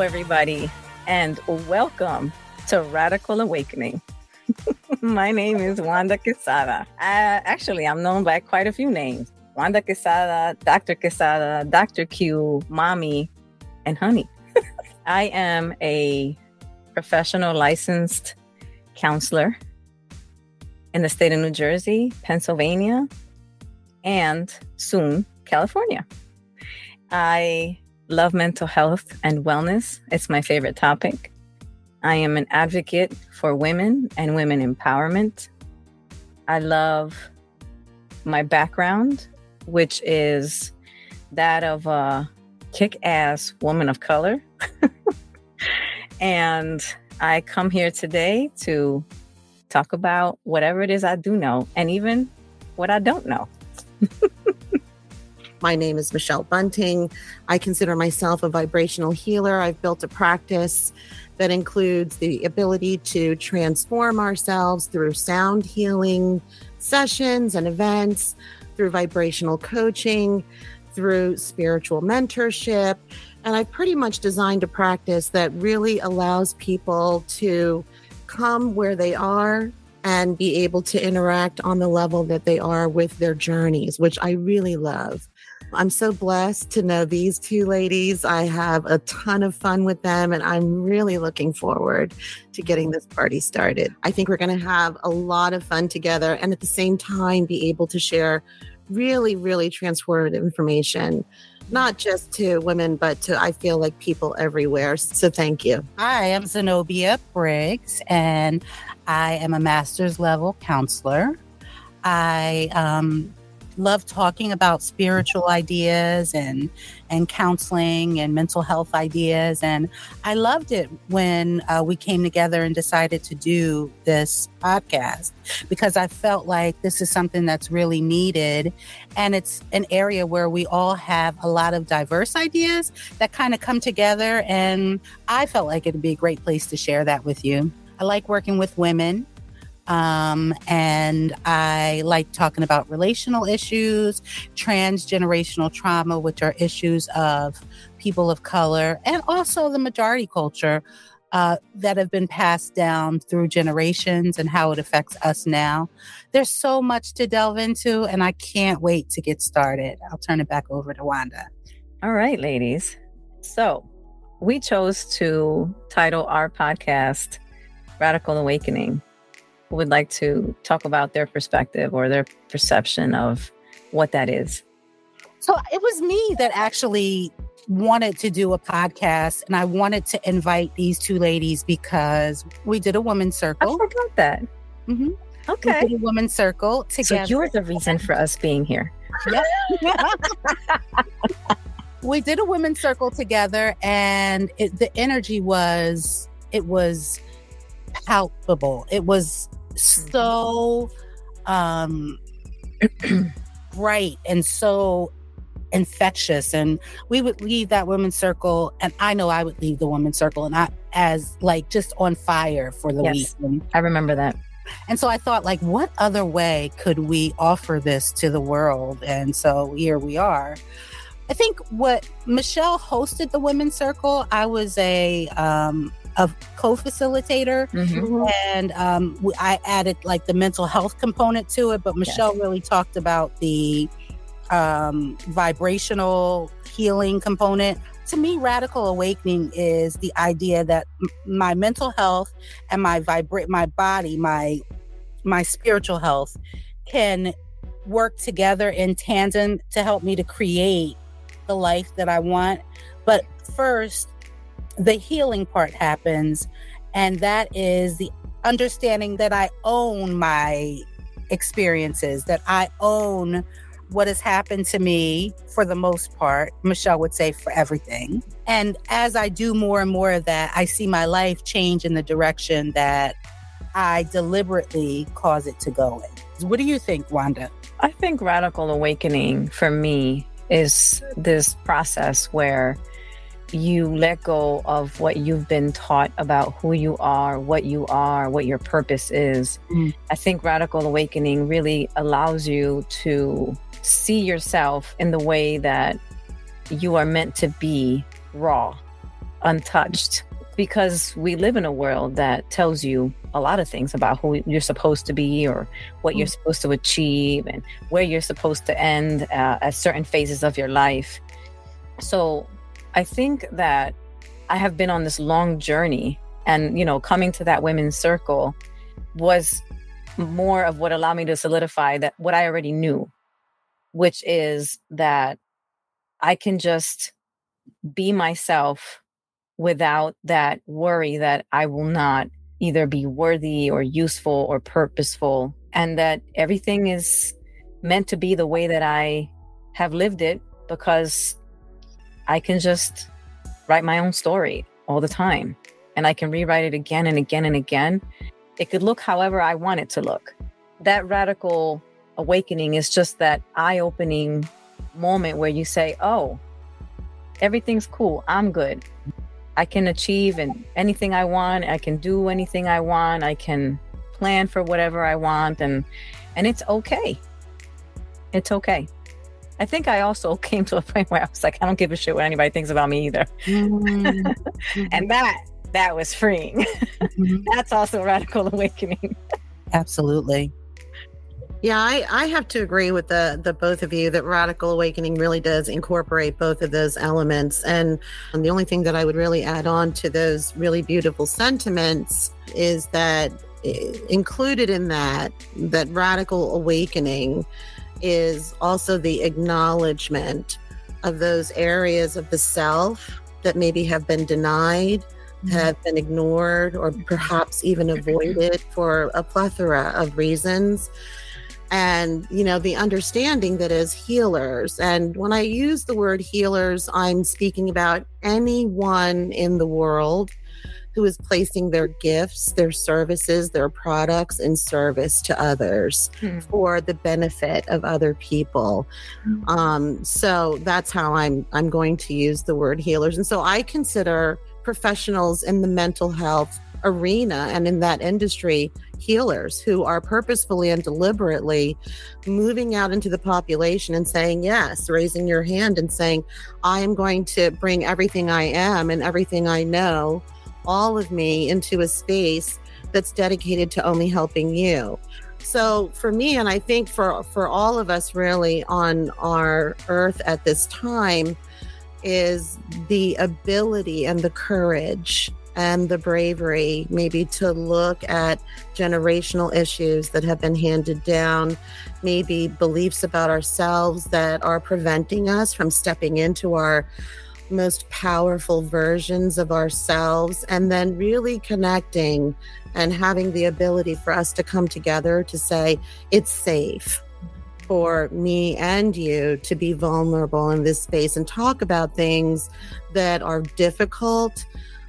Everybody, and welcome to Radical Awakening. My name is Wanda Quesada. Uh, actually, I'm known by quite a few names Wanda Quesada, Dr. Quesada, Dr. Q, Mommy, and Honey. I am a professional licensed counselor in the state of New Jersey, Pennsylvania, and soon California. I love mental health and wellness. It's my favorite topic. I am an advocate for women and women empowerment. I love my background, which is that of a kick ass woman of color. and I come here today to talk about whatever it is I do know and even what I don't know. My name is Michelle Bunting. I consider myself a vibrational healer. I've built a practice that includes the ability to transform ourselves through sound healing sessions and events, through vibrational coaching, through spiritual mentorship. And I've pretty much designed a practice that really allows people to come where they are and be able to interact on the level that they are with their journeys, which I really love. I'm so blessed to know these two ladies. I have a ton of fun with them, and I'm really looking forward to getting this party started. I think we're going to have a lot of fun together and at the same time be able to share really, really transformative information not just to women, but to, I feel like people everywhere. So thank you. Hi, I'm Zenobia Briggs, and I am a master's level counselor. I um, love talking about spiritual ideas and and counseling and mental health ideas. And i loved it when uh, we came together and decided to do this podcast because i felt like this is something that's really needed. And it's an area where we all have a lot of diverse ideas that kind of come together. And i felt like it'd be a great place to share that with you. I like working with women um, and I like talking about relational issues, transgenerational trauma, which are issues of people of color, and also the majority culture uh, that have been passed down through generations and how it affects us now. There's so much to delve into, and I can't wait to get started. I'll turn it back over to Wanda. All right, ladies. So we chose to title our podcast Radical Awakening would like to talk about their perspective or their perception of what that is. So it was me that actually wanted to do a podcast and I wanted to invite these two ladies because we did a women's circle. I forgot that. Mm-hmm. Okay. We did a women's circle together. So you're the reason for us being here. we did a women's circle together and it, the energy was, it was palpable. It was so um bright and so infectious and we would leave that women's circle and i know i would leave the women's circle and i as like just on fire for the yes, week i remember that. And so i thought like what other way could we offer this to the world? And so here we are. I think what michelle hosted the women's circle i was a um a co-facilitator mm-hmm. and um, i added like the mental health component to it but michelle yes. really talked about the um, vibrational healing component to me radical awakening is the idea that m- my mental health and my vibrate my body my my spiritual health can work together in tandem to help me to create the life that i want but first the healing part happens. And that is the understanding that I own my experiences, that I own what has happened to me for the most part. Michelle would say for everything. And as I do more and more of that, I see my life change in the direction that I deliberately cause it to go in. What do you think, Wanda? I think radical awakening for me is this process where you let go of what you've been taught about who you are, what you are, what your purpose is. Mm. I think radical awakening really allows you to see yourself in the way that you are meant to be raw untouched because we live in a world that tells you a lot of things about who you're supposed to be or what you're supposed to achieve and where you're supposed to end uh, at certain phases of your life. So I think that I have been on this long journey and, you know, coming to that women's circle was more of what allowed me to solidify that what I already knew, which is that I can just be myself without that worry that I will not either be worthy or useful or purposeful, and that everything is meant to be the way that I have lived it because I can just write my own story all the time and I can rewrite it again and again and again. It could look however I want it to look. That radical awakening is just that eye opening moment where you say, oh, everything's cool. I'm good. I can achieve and anything I want. I can do anything I want. I can plan for whatever I want and and it's okay. It's okay. I think I also came to a point where I was like, I don't give a shit what anybody thinks about me either. Mm-hmm. and that that was freeing. Mm-hmm. That's also radical awakening. Absolutely. Yeah, I, I have to agree with the the both of you that radical awakening really does incorporate both of those elements. And, and the only thing that I would really add on to those really beautiful sentiments is that eh, included in that that radical awakening is also the acknowledgement of those areas of the self that maybe have been denied, mm-hmm. have been ignored, or perhaps even avoided for a plethora of reasons and you know the understanding that as healers and when i use the word healers i'm speaking about anyone in the world who is placing their gifts their services their products in service to others hmm. for the benefit of other people hmm. um, so that's how i'm i'm going to use the word healers and so i consider professionals in the mental health arena and in that industry healers who are purposefully and deliberately moving out into the population and saying yes raising your hand and saying i am going to bring everything i am and everything i know all of me into a space that's dedicated to only helping you. So for me and i think for for all of us really on our earth at this time is the ability and the courage and the bravery, maybe to look at generational issues that have been handed down, maybe beliefs about ourselves that are preventing us from stepping into our most powerful versions of ourselves, and then really connecting and having the ability for us to come together to say, it's safe for me and you to be vulnerable in this space and talk about things that are difficult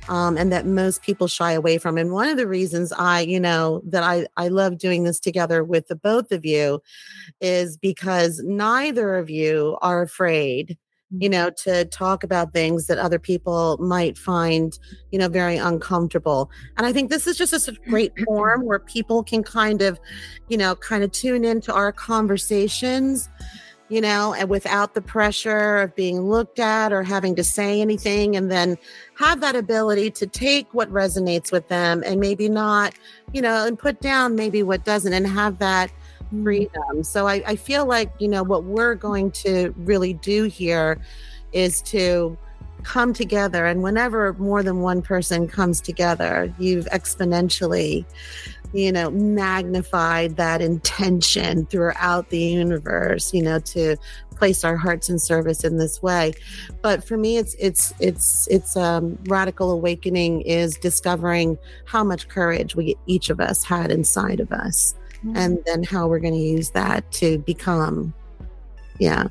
um, and that most people shy away from. And one of the reasons I, you know, that I, I love doing this together with the both of you is because neither of you are afraid you know to talk about things that other people might find you know very uncomfortable and i think this is just a great forum where people can kind of you know kind of tune into our conversations you know, and without the pressure of being looked at or having to say anything, and then have that ability to take what resonates with them and maybe not, you know, and put down maybe what doesn't and have that. Freedom. So I, I feel like, you know, what we're going to really do here is to come together. And whenever more than one person comes together, you've exponentially you know, magnified that intention throughout the universe, you know, to place our hearts in service in this way. But for me, it's, it's, it's, it's, um, radical awakening is discovering how much courage we each of us had inside of us mm-hmm. and then how we're going to use that to become, yeah,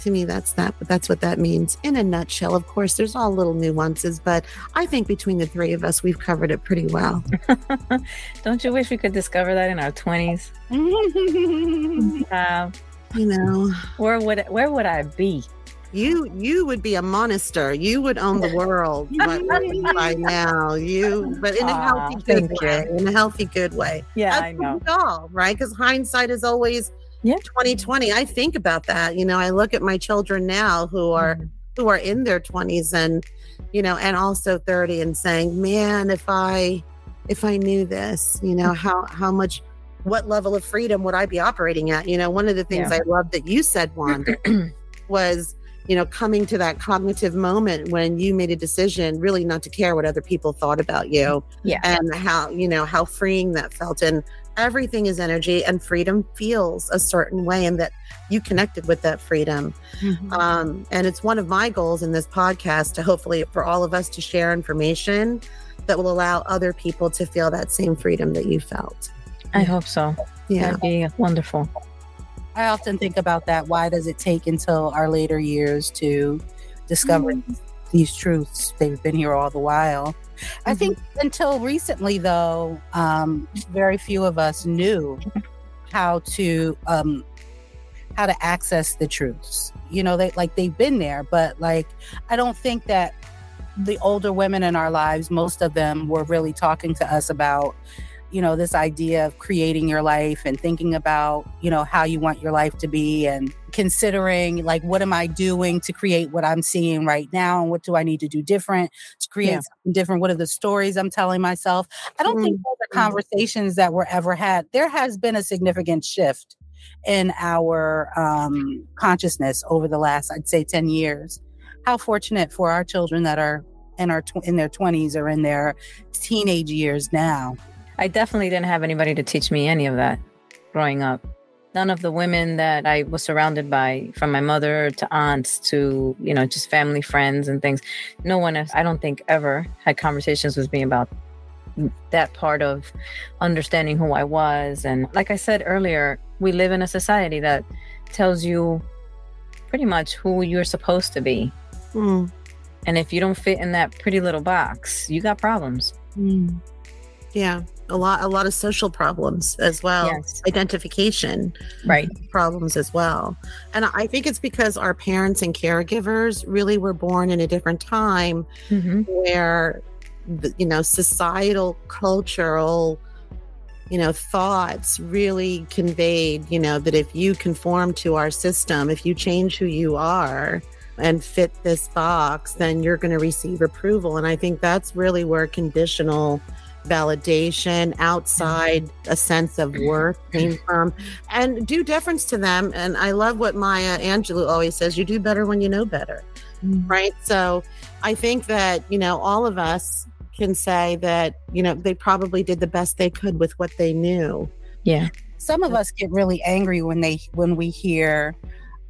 to me that's that but that's what that means in a nutshell. Of course there's all little nuances but i think between the three of us we've covered it pretty well. Don't you wish we could discover that in our 20s uh, you know. where would where would i be you you would be a monster. You would own the world by, by now. You, but in a healthy, good way. In a healthy, good way. Yeah, I know. All right, because hindsight is always yeah 2020 i think about that you know i look at my children now who are mm-hmm. who are in their 20s and you know and also 30 and saying man if i if i knew this you know how how much what level of freedom would i be operating at you know one of the things Yeah. i love that you said wanda was you know coming to that cognitive moment when you made a decision really not to care what other people thought about you Yeah. and how you know how freeing that felt and everything is energy and freedom feels a certain way and that you connected with that freedom um, and it's one of my goals in this podcast to hopefully for all of us to share information that will allow other people to feel that same freedom that you felt I hope so. yeah That'd be wonderful. I often think about that. Why does it take until our later years to discover these truths? They've been here all the while. I think until recently, though, um, very few of us knew how to um, how to access the truths. You know, they like they've been there, but like I don't think that the older women in our lives, most of them were really talking to us about you know this idea of creating your life and thinking about you know how you want your life to be and considering like what am i doing to create what i'm seeing right now and what do i need to do different to create Yeah. something different? What are the stories i'm telling myself? I don't think those are conversations that were ever had there has been a significant shift in our um, consciousness over the last i'd say 10 years. How fortunate for our children that are in our tw- in their 20s or in their teenage years now I definitely didn't have anybody to teach me any of that growing up. None of the women that I was surrounded by, from my mother to aunts to, you know, just family, friends, and things, no one else, I don't think, ever had conversations with me about that part of understanding who I was. And like I said earlier, we live in a society that tells you pretty much who you're supposed to be. Mm. And if you don't fit in that pretty little box, you got problems. yeah a lot a lot of social problems as well Yes. identification Right. problems as well. And I think it's because our parents and caregivers really were born in a different time Mm-hmm. where, you know, societal, cultural, you know, thoughts really conveyed, you know, that if you conform to our system, if you change who you are, and fit this box, then you're going to receive approval. And I think that's really where conditional validation outside a sense of mm-hmm. worth came from. And do deference to them. And i love what maya angelou always says you do better when you know better. Mm-hmm. Right? So i think that you know all of us can say that you know they probably did the best they could with what they knew. Yeah. some of us get really angry when they when we hear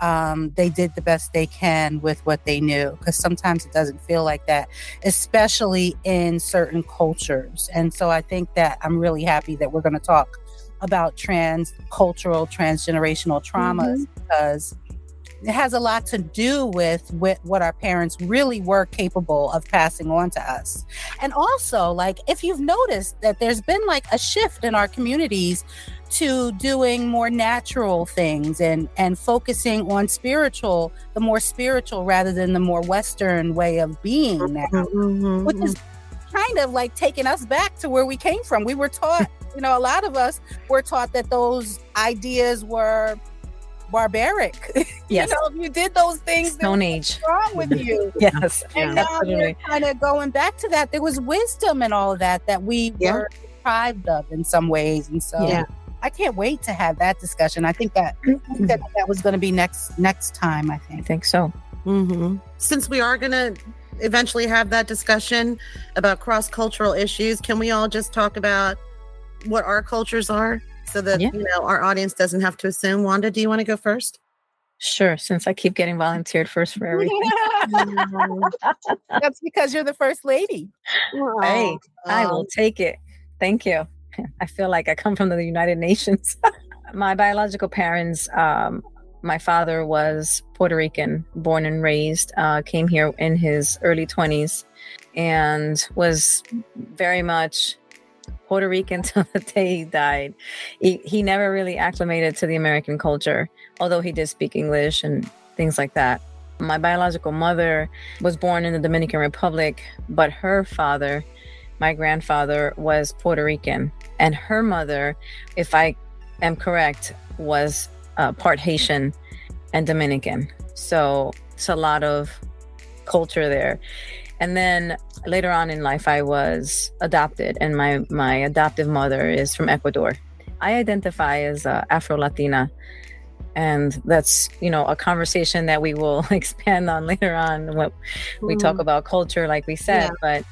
um, they did the best they can with what they knew because sometimes it doesn't feel like that especially in certain cultures. And so i think that i'm really happy that we're going to talk about trans cultural transgenerational traumas because it has a lot to do with, with what our parents really were capable of passing on to us. And also, like, if you've noticed that there's been like a shift in our communities to doing more natural things and and focusing on spiritual the more spiritual rather than the more western way of being now Mhm. which is kind of like taking us back to where we came from. We were taught, you know, a lot of us were taught that those ideas were barbaric. Yes. you know, you did those things, there Stone Age. wrong with you. Yes. And now we're kind of going back to that. There was wisdom and all of that that we Yeah. were deprived of in some ways. And so Yeah. I can't wait to have that discussion. I think that I think that, that was going to be next next time. I think. I think. think so. hmm Since we are going to eventually have that discussion about cross cultural issues, can we all just talk about what our cultures are so that Yeah. you know our audience doesn't have to assume? Wanda, do you want to go first? Sure. Since I keep getting volunteered first for everything. That's because you're the first lady. Hey, I will Um, take it. Thank you. I feel like I come from the United Nations. my biological parents, um, my father was Puerto Rican, born and raised, uh, came here in his early 20s and was very much Puerto Rican till the day he died. He, he never really acclimated to the American culture, although he did speak English and things like that. My biological mother was born in the Dominican Republic, but her father, my grandfather, was Puerto Rican. And her mother, if I am correct, was uh, part Haitian and Dominican. So it's a lot of culture there. And then later on in life, I was adopted, and my my adoptive mother is from Ecuador. I identify as uh, Afro Latina, and that's you know a conversation that we will expand on later on when we mm. talk about culture, like we said. Yeah. But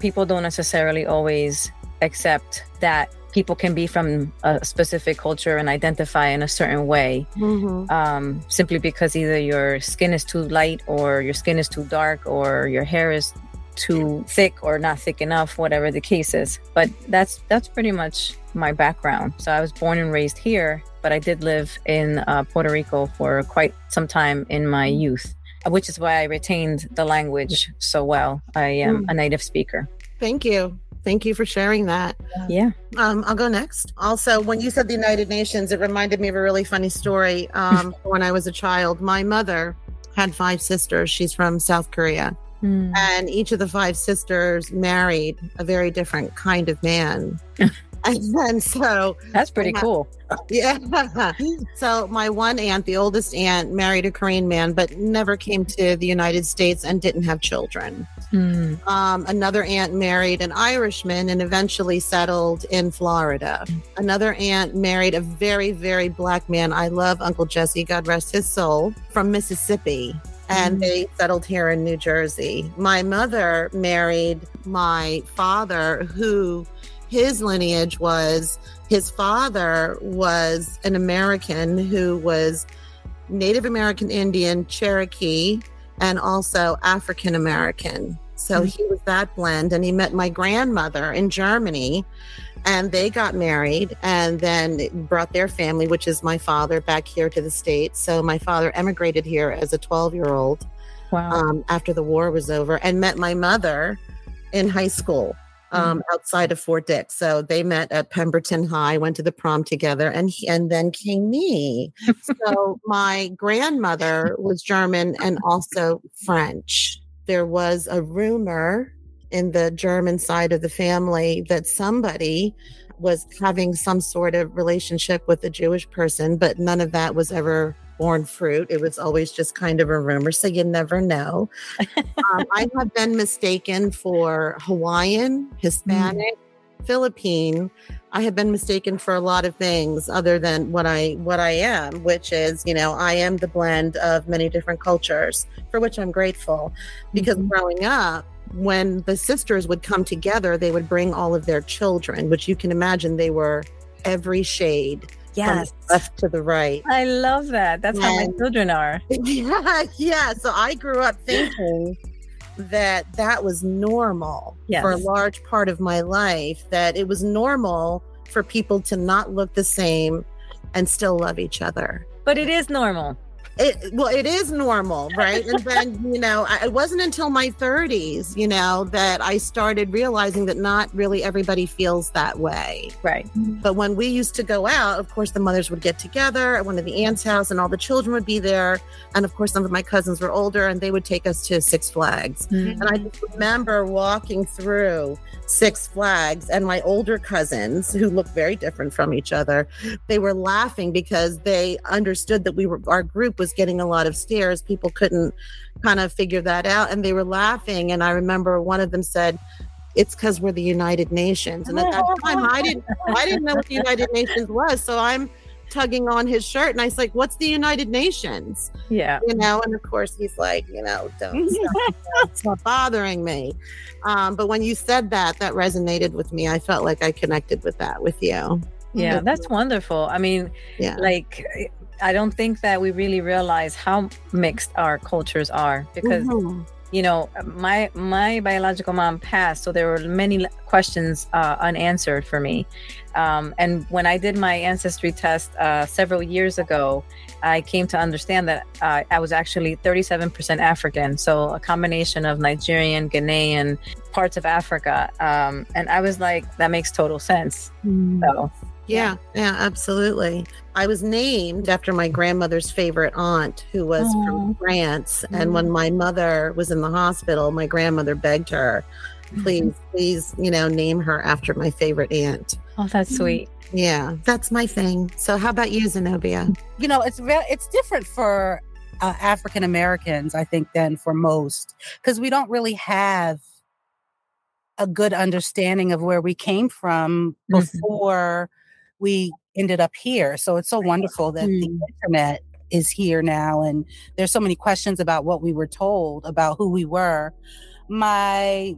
people don't necessarily always accept that people can be from a specific culture and identify in a certain way mm-hmm. um, simply because either your skin is too light or your skin is too dark or your hair is too thick or not thick enough whatever the case is. But that's that's pretty much my background. So i was born and raised here but i did live in uh, puerto rico for quite some time in my youth which is why i retained the language so well. I am mm. a native speaker. Thank you Thank you for sharing that. Yeah. Um, I'll go next. Also, when you said the United Nations, it reminded me of a really funny story. Um, when I was a child, my mother had five sisters. She's from South Korea. Mm. And each of the five sisters married a very different kind of man. and so that's pretty cool. Yeah. so my one aunt, the oldest aunt, married a Korean man, but never came to the United States and didn't have children. Hmm. Um, another aunt married an Irishman and eventually settled in Florida. Another aunt married a very, very black man. I love Uncle Jesse, God rest his soul, from Mississippi and mm. they settled here in New Jersey. My mother married my father, who his lineage was his father was an American who was Native American Indian, Cherokee, and also African American. So mm-hmm. he was that blend. And he met my grandmother in Germany and they got married and then brought their family, which is my father, back here to the States. So my father emigrated here as a 12 year old wow. um, after the war was over and met my mother in high school um, mm-hmm. outside of Fort Dix. So they met at Pemberton High, went to the prom together, and he, and then came me. so my grandmother was German and also French. There was a rumor in the German side of the family that somebody was having some sort of relationship with a Jewish person, but none of that was ever born fruit. It was always just kind of a rumor, so you never know. um, I have been mistaken for Hawaiian, Hispanic, mm. Philippine. I have been mistaken for a lot of things other than what I what I am, which is, you know, I am the blend of many different cultures, for which I'm grateful. Because mm-hmm. growing up, when the sisters would come together, they would bring all of their children, which you can imagine they were every shade yes. left to the right. I love that. That's and, how my children are. Yeah, yeah. So I grew up thinking that that was normal yes. for a large part of my life, that it was normal for people to not look the same and still love each other. But it is normal it well it is normal right? And then you know I, it wasn't until my 30s you know that i started realizing that not really everybody feels that way. Right. But when we used to go out of course the mothers would get together at one of the aunt's house and all the children would be there. And of course some of my cousins were older and they would take us to six flags. Mm-hmm. and i just remember walking through six flags and my older cousins who looked very different from each other they were laughing because they understood that we were our group was was getting a lot of stares. People couldn't kind of figure that out and they were laughing. And I remember one of them said, it's because we're the United Nations. And at that time I didn't I didn't know what the United Nations was. So I'm tugging on his shirt and I was like, What's the United Nations? Yeah. You know, and of course he's like, you know, don't stop, stop bothering me. Um, but when you said that, that resonated with me. I felt like I connected with that with you. Yeah, that's wonderful. I mean, yeah. like I don't think that we really realize how mixed our cultures are because mm-hmm. you know my my biological mom passed, so there were many questions uh, unanswered for me. Um, and when I did my ancestry test uh, several years ago, I came to understand that uh, I was actually 37% African, so a combination of Nigerian, Ghanaian, parts of Africa. Um, and I was like, that makes total sense. Mm. So yeah, yeah, absolutely. I was named after my grandmother's favorite aunt, who was Aww. from France. Mm-hmm. And when mm. my mother was in the hospital, my grandmother begged her, mm-hmm. please, mm-hmm. please, you know, name her after my favorite aunt. Oh, that's sweet. Yeah, that's my thing. So, how about you, Zenobia? You know, it's very, it's different for uh, African Americans, I think, than for most, because we don't really have a good understanding of where we came from Mhm. before we ended up here. So it's so wonderful that the Mm. internet is here now, and there's so many questions about what we were told about who we were. My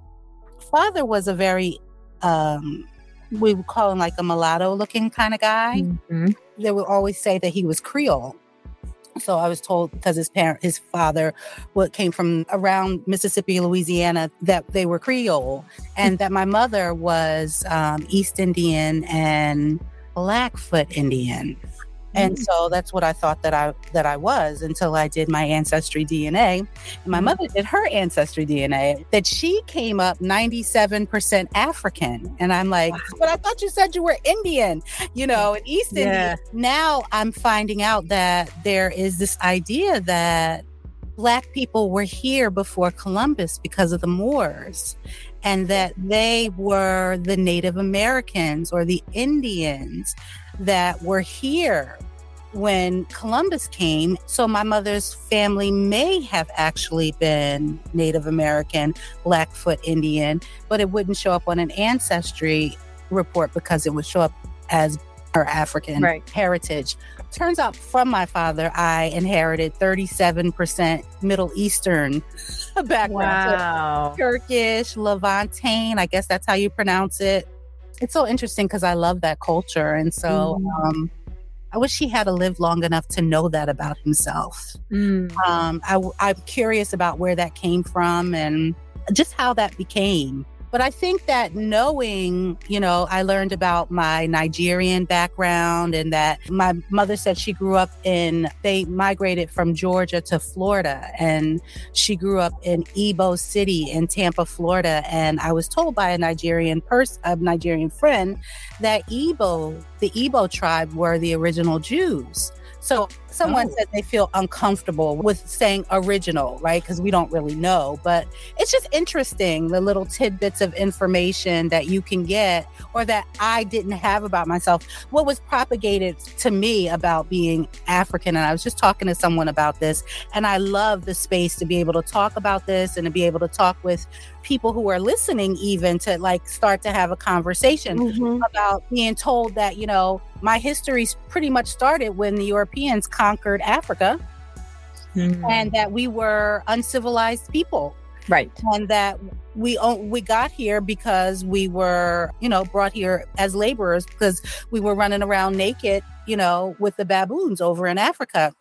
father was a very um we would call him like a mulatto looking kind of guy Mhm. they would always say that he was Creole. So I was told because his parent, his father, what came from around Mississippi, Louisiana, that they were Creole, and that my mother was um, East Indian and Blackfoot Indian. And mm. so that's what I thought that I that I was until I did my ancestry DNA. And my mother did her ancestry DNA that she came up 97% African. And I'm like, but I thought you said you were Indian, you know, and East Yeah. Indian. Now I'm finding out that there is this idea that black people were here before Columbus because of the Moors and that they were the Native Americans or the Indians that were here when Columbus came. So my mother's family may have actually been Native American, Blackfoot Indian, but it wouldn't show up on an ancestry report because it would show up as her African Right. heritage. Turns out from my father, I inherited 37% Middle Eastern background. So Turkish, Levantine. I guess that's how you pronounce it. It's so interesting because I love that culture. And so Mhm. um, I wish he had to live long enough to know that about himself. Mm. Um, I, I'm curious about where that came from and just how that became. But I think that knowing, you know, I learned about my Nigerian background and that my mother said she grew up in, they migrated from Georgia to Florida and she grew up in Ybor City in Tampa, Florida. And I was told by a Nigerian person, a Nigerian friend, that Ebo, the Ebo tribe were the original Jews. So someone Oh. said they feel uncomfortable with saying original, right? Because we don't really know. But it's just interesting the little tidbits of information that you can get or that I didn't have about myself. What was propagated to me about being African. And I was just talking to someone about this. And I love the space to be able to talk about this and to be able to talk with people who are listening, even to like start to have a conversation Mhm. about being told that, you know, my history's pretty much started when the Europeans conquered Africa Mm. and that we were uncivilized people right. and that we we got here because we were, you know, brought here as laborers because we were running around naked, you know, with the baboons over in Africa.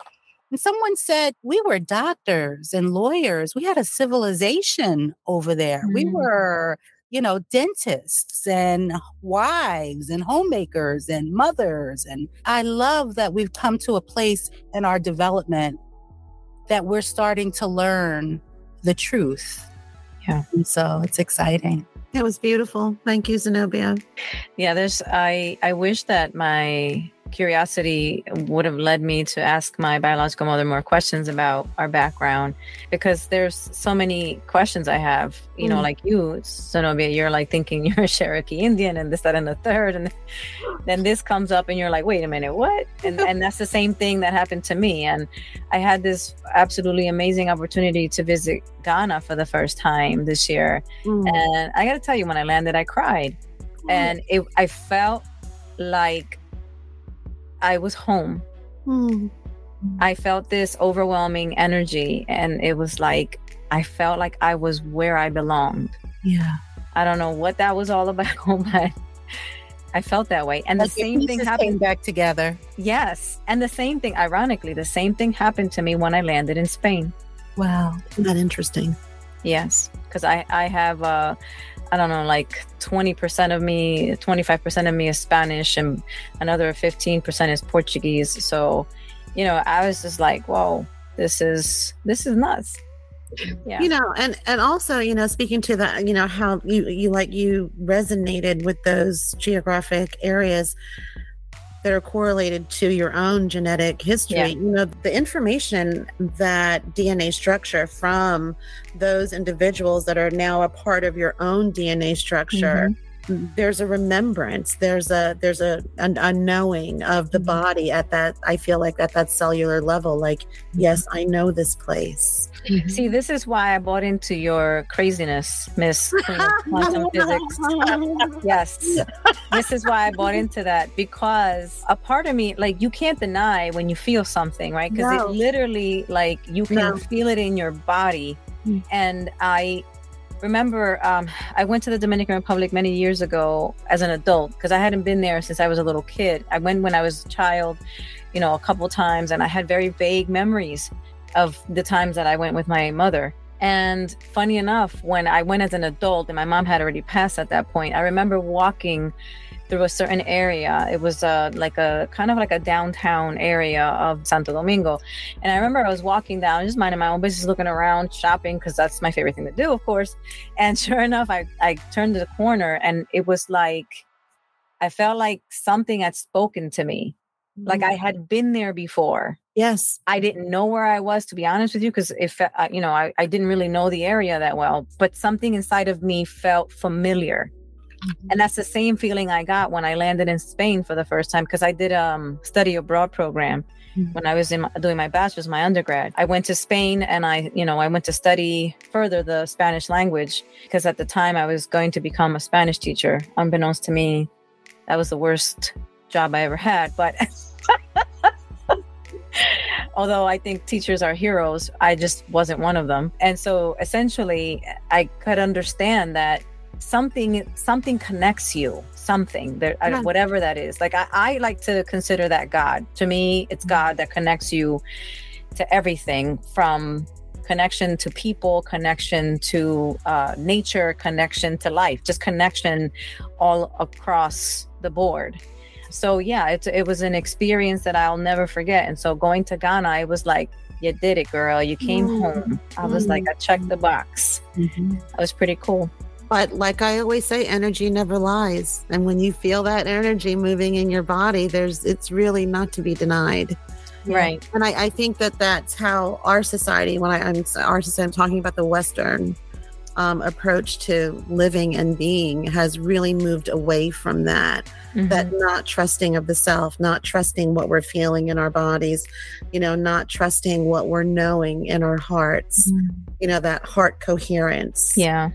And someone said we were doctors and lawyers. We had a civilization over there. We Mm. were, you know, dentists and wives and homemakers and mothers. And I love that we've come to a place in our development that we're starting to learn the truth. Yeah. And so it's exciting. It was beautiful. Thank you, Zenobia. Yeah, there's I I wish that my curiosity would have led me to ask my biological mother more questions about our background because there's so many questions I have, you know, Mm. like you, Zenobia, you're like thinking you're a Cherokee Indian and this, that, and the third. And then this comes up and you're like, wait a minute, what? And and that's the same thing that happened to me. And I had this absolutely amazing opportunity to visit Ghana for the first time this year. Mm. And I gotta tell you, when I landed, I cried and it I felt like I was home. Mm. I felt this overwhelming energy and it was like I felt like I was where I belonged. Yeah. I don't know what that was all about, but I felt that way. And Like the same thing happened. back together. Yes. And the same thing, ironically, the same thing happened to me when I landed in Spain. Wow. Isn't that interesting? Yes, because I I have uh I don't know like twenty percent of me, twenty five percent of me is Spanish, and another fifteen percent is Portuguese. So, you know, I was just like, whoa, this is this is nuts. Yeah. you know and and also you know speaking to that you know how you you like you resonated with those geographic areas that are correlated to your own genetic history Yeah. you know the information that dna structure from those individuals that are now a part of your own dna structure there's a remembrance there's a there's a an unknowing of the Mhm. body at that i feel like at that cellular level like yes i know this place See, this is why I bought into your craziness, Miss Quantum Physics. Yes. this is why I bought into that because a part of me, like, you can't deny when you feel something, right? Because No. it literally, like, you can No. feel it in your body. Mm. And I remember um, I went to the Dominican Republic many years ago as an adult because I hadn't been there since I was a little kid. I went when I was a child, you know, a couple times, and I had very vague memories of the times that I went with my mother. And funny enough, when I went as an adult and my mom had already passed at that point, I remember walking through a certain area. It was uh, like a kind of like a downtown area of Santo Domingo. And I remember I was walking down, just minding my own business, looking around, shopping, because that's my favorite thing to do, of course. And sure enough, I, I turned the corner and it was like, I felt like something had spoken to me. Like I had been there before. Yes I didn't know where I was, to be honest with you, because if uh, you know, I, I didn't really know the area that well, but something inside of me felt familiar. And that's the same feeling I got when I landed in Spain for the first time, because I did a um, study abroad program Mhm. when I was in my, doing my bachelor's, my undergrad. I went to Spain and I, you know, I went to study further the Spanish language because at the time I was going to become a Spanish teacher. Unbeknownst to me, that was the worst job I ever had. But although I think teachers are heroes, I just wasn't one of them. And so essentially, I could understand that something something connects you something there Yeah. whatever that is like I, I like to consider that god to me it's god that connects you to everything from connection to people connection to uh, nature connection to life just connection all across the board so yeah it, it was an experience that i'll never forget. And so going to ghana i was like you did it girl. You came Mm. home. I was like i checked the box. That was pretty cool. But like I always say, energy never lies. And when you feel that energy moving in your body, there's it's really not to be denied. right. And I, I think that that's how our society, when I, I'm our society, I'm talking about the Western um, approach to living and being, has really moved away from that. That not trusting of the self, not trusting what we're feeling in our bodies, you know, not trusting what we're knowing in our hearts, you know, that heart coherence. yeah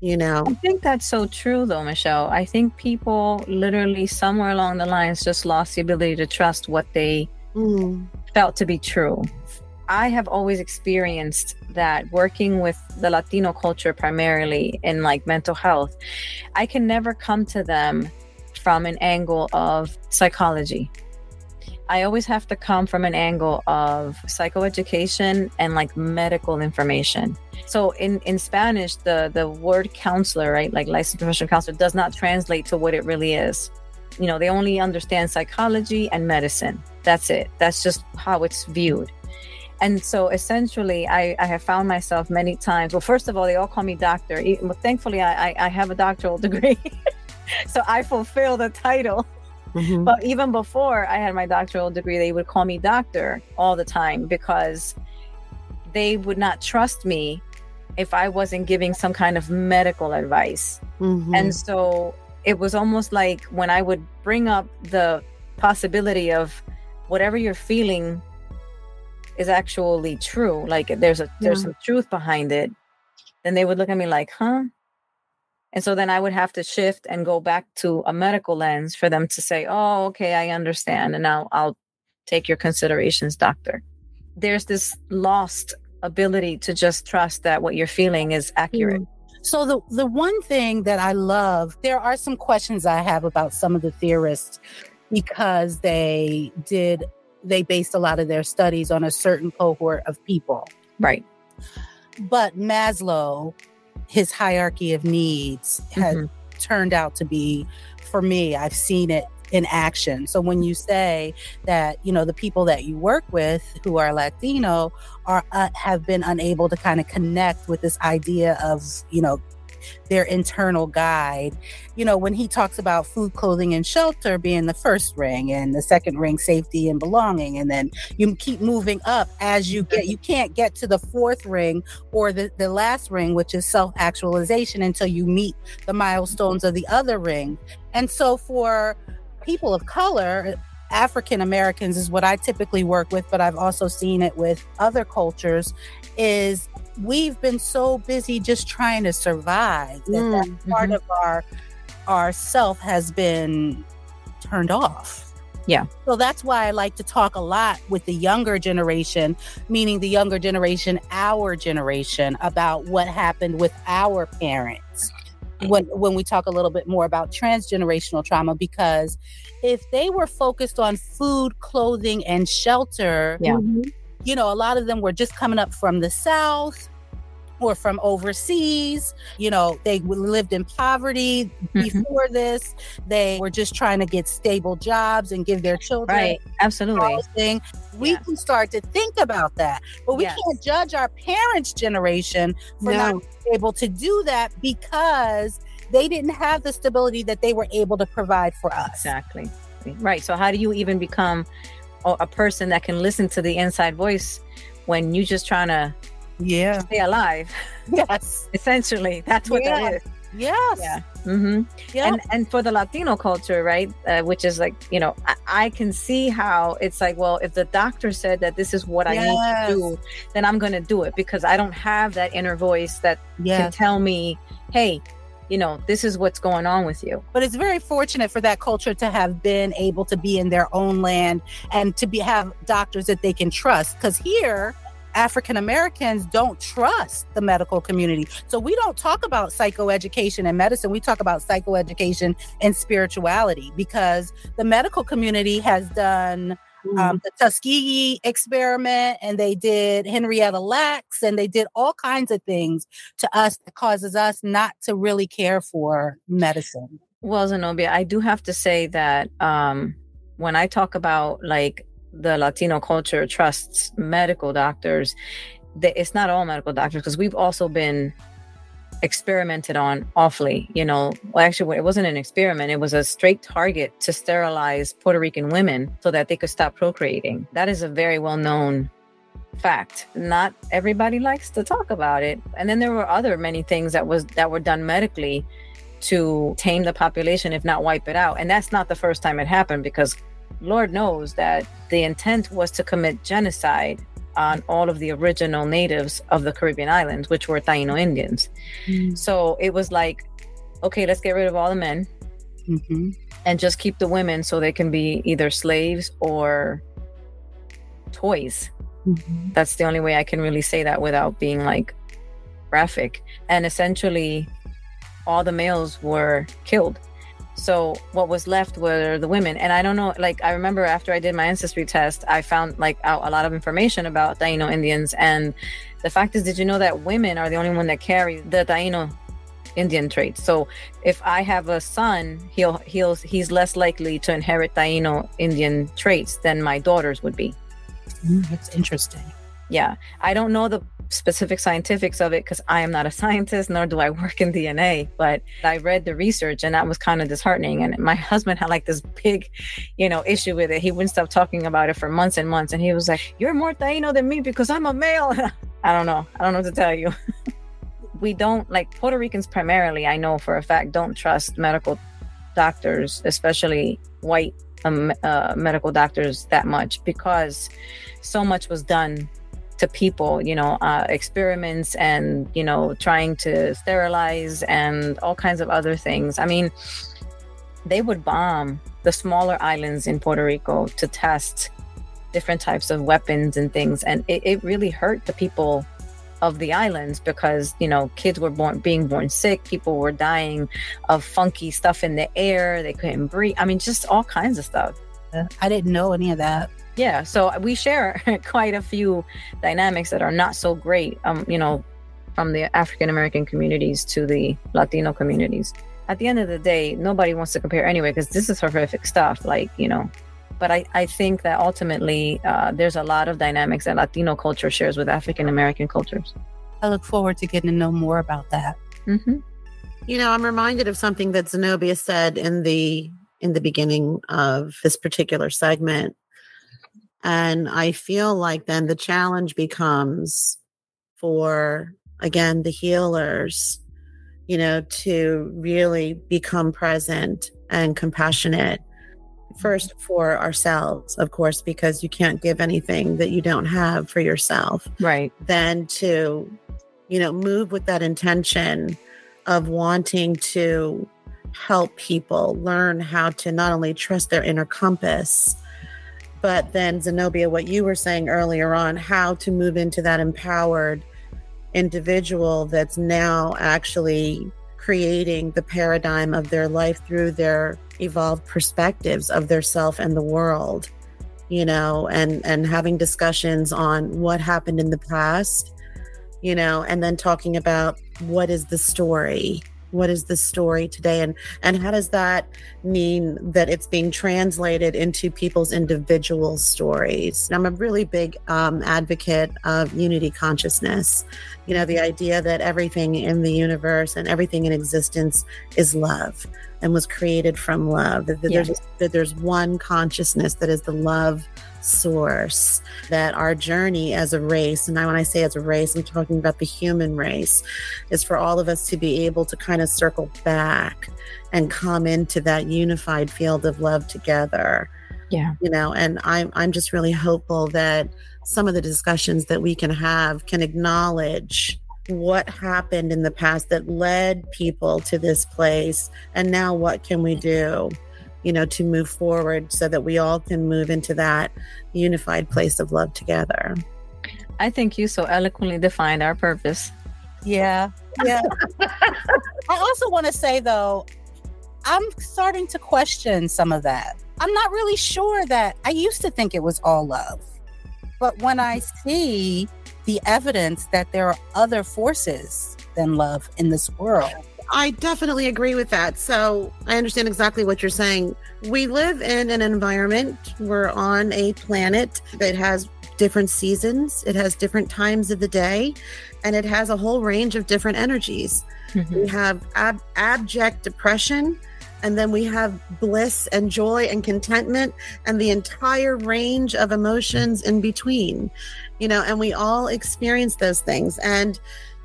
You know, I think that's so true, though, Michelle. I think people literally somewhere along the lines just lost the ability to trust what they Mm, felt to be true. I have always experienced that working with the Latino culture primarily in like mental health. I can never come to them from an angle of psychology. I always have to come from an angle of psychoeducation and like medical information. So in in Spanish, the the word counselor, right, like licensed professional counselor, does not translate to what it really is. You know, they only understand psychology and medicine. That's it. That's just how it's viewed. And so essentially, I, I have found myself many times. Well, first of all, they all call me doctor. Thankfully, I, I, I have a doctoral degree. so I fulfill the title. mhm. But even before I had my doctoral degree, they would call me doctor all the time because they would not trust me if I wasn't giving some kind of medical advice. Mhm. And so it was almost like when I would bring up the possibility of whatever you're feeling is actually true, like there's a there's some truth behind it, then they would look at me like, huh? And so then I would have to shift and go back to a medical lens for them to say, oh, okay, I understand. And now I'll take your considerations, doctor. There's this lost ability to just trust that what you're feeling is accurate. Mm. So the the one thing that I love, there are some questions I have about some of the theorists because they did they based a lot of their studies on a certain cohort of people. Right. But Maslow, his hierarchy of needs has Mhm. turned out to be for me, I've seen it in action. So when you say that, you know, the people that you work with who are Latino are uh, have been unable to kind of connect with this idea of, you know, their internal guide. You know, when he talks about food, clothing, and shelter being the first ring, and the second ring, safety and belonging, and then you keep moving up as you get. You can't get to the fourth ring or the the last ring, which is self actualization, until you meet the milestones of the other ring. And so for people of color, African Americans is what I typically work with, but I've also seen it with other cultures, is we've been so busy just trying to survive that, mm, that part mm-hmm. of our our self has been turned off. Yeah. So that's why I like to talk a lot with the younger generation, meaning the younger generation, our generation, about what happened with our parents when when we talk a little bit more about transgenerational trauma because if they were focused on food, clothing, and shelter, yeah. Mm-hmm, you know, a lot of them were just coming up from the south or from overseas. You know, they lived in poverty mm-hmm. before this. They were just trying to get stable jobs and give their children right. Absolutely. Housing. We yeah. can start to think about that, but we yes. can't judge our parents' generation for no. not able to do that because they didn't have the stability that they were able to provide for us. Exactly. Right. So how do you even become a person that can listen to the inside voice when you're just trying to yeah stay alive yes essentially that's what yeah. that is yes yeah mm-hmm. Yep. and and for the latino culture right uh, which is like you know I, I, can see how it's like well if the doctor said that this is what yes. i need to do then i'm gonna do it because i don't have that inner voice that yes. can tell me hey you know this is what's going on with you but it's very fortunate for that culture to have been able to be in their own land and to be have doctors that they can trust because here African Americans don't trust the medical community. So we don't talk about psychoeducation and medicine. We talk about psychoeducation and spirituality because the medical community has done um, the Tuskegee experiment and they did Henrietta Lacks and they did all kinds of things to us that causes us not to really care for medicine. Well, Zenobia, I do have to say that um, when I talk about like the Latino culture trusts medical doctors. It's not all medical doctors because we've also been experimented on awfully. You know, well, actually, it wasn't an experiment, it was a straight target to sterilize Puerto Rican women so that they could stop procreating. That is a very well known fact not everybody likes to talk about it and then there were other many things that was that were done medically to tame the population if not wipe it out and that's not the first time it happened because Lord knows that the intent was to commit genocide on all of the original natives of the Caribbean islands, which were Taino Indians. Mm-hmm. So it was like, okay, let's get rid of all the men mm-hmm. and just keep the women so they can be either slaves or toys. Mm-hmm. That's the only way I can really say that without being like graphic. And essentially, all the males were killed so what was left were the women. And I don't know, like I remember after I did my ancestry test, I found like out a lot of information about Taino Indians. And the fact is, did you know that women are the only one that carry the Taino Indian traits? So if I have a son, he'll he'll he's less likely to inherit Taino Indian traits than my daughters would be. Mm, that's interesting. Yeah. I don't know the specific scientifics of it because I am not a scientist, nor do I work in DNA. But I read the research and that was kind of disheartening. And my husband had like this big, you know, issue with it. He wouldn't stop talking about it for months and months. And he was like, You're more Taino than me because I'm a male. I don't know. I don't know what to tell you. we don't like Puerto Ricans primarily, I know for a fact, don't trust medical doctors, especially white um, uh, medical doctors, that much because so much was done to people, you know, uh, experiments and, you know, trying to sterilize and all kinds of other things. I mean, they would bomb the smaller islands in Puerto Rico to test different types of weapons and things. And it, it really hurt the people of the islands because you know kids were born being born sick people were dying of funky stuff in the air they couldn't breathe i mean just all kinds of stuff i didn't know any of that. Yeah so we share quite a few dynamics that are not so great um you know from the african american communities to the latino communities. At the end of the day nobody wants to compare anyway because this is horrific stuff like you know. But I, I think that ultimately uh, there's a lot of dynamics that latino culture shares with african american cultures. I look forward to getting to know more about that. Mm-hmm. You know, I'm reminded of something that Zenobia said in the in the beginning of this particular segment. And I feel like then the challenge becomes for again the healers, you know, to really become present and compassionate first for ourselves, of course, because you can't give anything that you don't have for yourself. Right. Then to, you know, move with that intention of wanting to help people learn how to not only trust their inner compass, but then Zenobia, what you were saying earlier on, how to move into that empowered individual that's now actually creating the paradigm of their life through their evolved perspectives of their self and the world you know and and having discussions on what happened in the past you know and then talking about what is the story what is the story today? And and how does that mean that it's being translated into people's individual stories? I'm a really big um, advocate of unity consciousness. You know the idea that everything in the universe and everything in existence is love and was created from love that, that yeah. there's that there's one consciousness that is the love source that our journey as a race and now when i say as a race i'm talking about the human race is for all of us to be able to kind of circle back and come into that unified field of love together yeah you know and i'm i'm just really hopeful that some of the discussions that we can have can acknowledge what happened in the past that led people to this place and now what can we do you know to move forward so that we all can move into that unified place of love together? I think you so eloquently defined our purpose. Yeah yeah. I also want to say though i'm starting to question some of that. I'm not really sure that i used to think it was all love but when i see the evidence that there are other forces than love in this world. I definitely agree with that. So I understand exactly what you're saying. We live in an environment, we're on a planet that has different seasons, it has different times of the day, and it has a whole range of different energies. Mm-hmm. We have ab- abject depression, and then we have bliss and joy and contentment and the entire range of emotions in between you know and we all experience those things and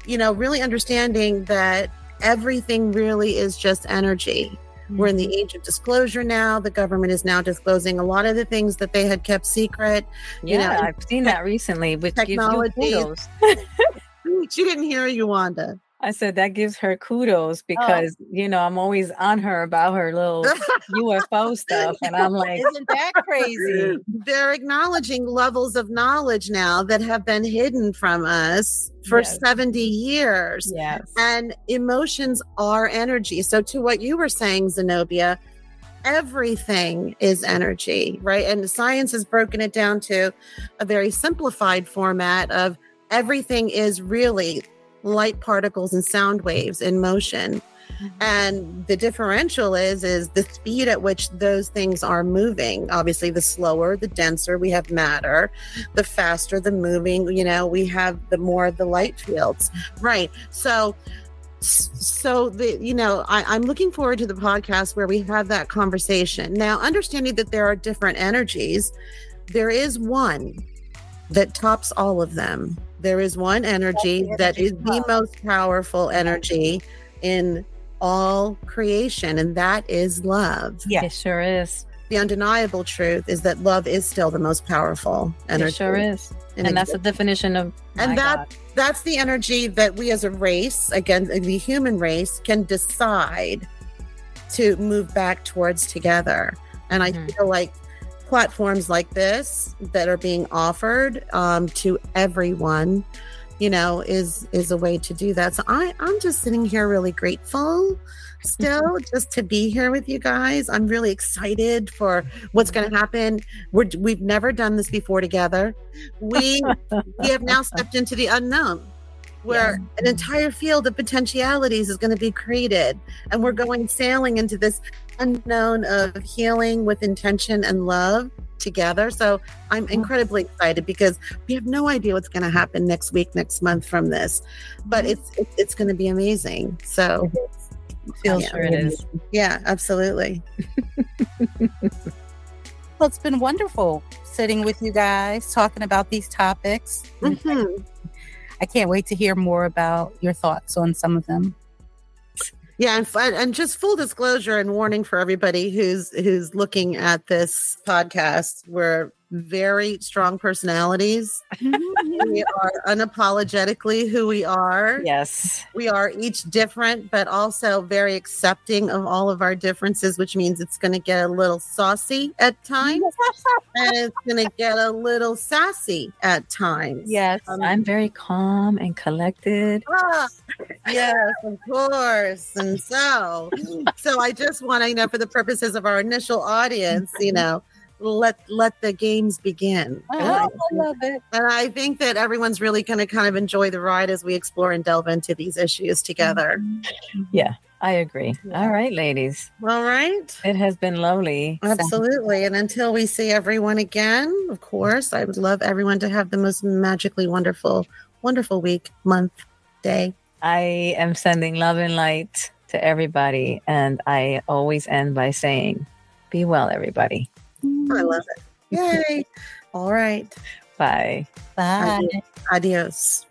you know really understanding that everything really is just energy we're in the mm-hmm. age of disclosure now. The government is now disclosing a lot of the things that they had kept secret. Yeah, you know, I've seen that recently with technology. she didn't hear you, Wanda. I said that gives her kudos oh. because oh. you know I'm always on her about her little UFO stuff, and I'm like, isn't that crazy? They're acknowledging levels of knowledge now that have been hidden from us for yes. 70 years. Yes, and emotions are energy. So to what you were saying, Zenobia, everything is energy, right? And science has broken it down to a very simplified format of everything is really light particles and sound waves in motion. Mm-hmm. and the differential is is the speed at which those things are moving. Obviously the slower the denser we have matter the faster the moving you know we have the more the light fields. Right. So so the you know I, i'm looking forward to the podcast where we have that conversation. Now understanding that there are different energies there is one that tops all of them there is one energy that is the most powerful energy in all creation, and that is love. Yeah, it sure is. The undeniable truth is that love is still the most powerful energy. It sure is. And that's the definition of and that God. that's the energy that we as a race, again, the human race, can decide to move back towards together. And mm-hmm. I feel like platforms like this that are being offered um, to everyone you know is is a way to do that. So i i'm just sitting here really grateful still just to be here with you guys. I'm really excited for what's going to happen. We're, we've never done this before together. We we have now stepped into the unknown where yeah. an entire field of potentialities is going to be created and we're going sailing into this unknown of healing with intention and love together. So I'm incredibly excited because we have no idea what's going to happen next week, next month from this, but mm-hmm. it's it's, it's going to be amazing. So Feel Yeah. Sure it is. Yeah, absolutely. Well, it's been wonderful sitting with you guys talking about these topics. Mhm. I can't wait to hear more about your thoughts on some of them. Yeah, and, and just full disclosure and warning for everybody who's who's looking at this podcast. We're very strong personalities. we are unapologetically who we are. Yes. We are each different, but also very accepting of all of our differences, which means it's going to get a little saucy at times and it's going to get a little sassy at times. yes. Um, I'm very calm and collected. Ah, yes, of course. And so, so I just want to, you know, for the purposes of our initial audience, you know, let let the games begin. Oh, I I love it. and I think that everyone's really going to kind of enjoy the ride as we explore and delve into these issues together. Mm-hmm. Yeah, I agree. All right, ladies. All right. It has been lovely. Absolutely. And until we see everyone again, of course, I would love everyone to have the most magically wonderful, wonderful week, month, day. I am sending love and light to everybody. And I always end by saying, be well, everybody. I love it. Yay. All right. Bye. Bye. Adios.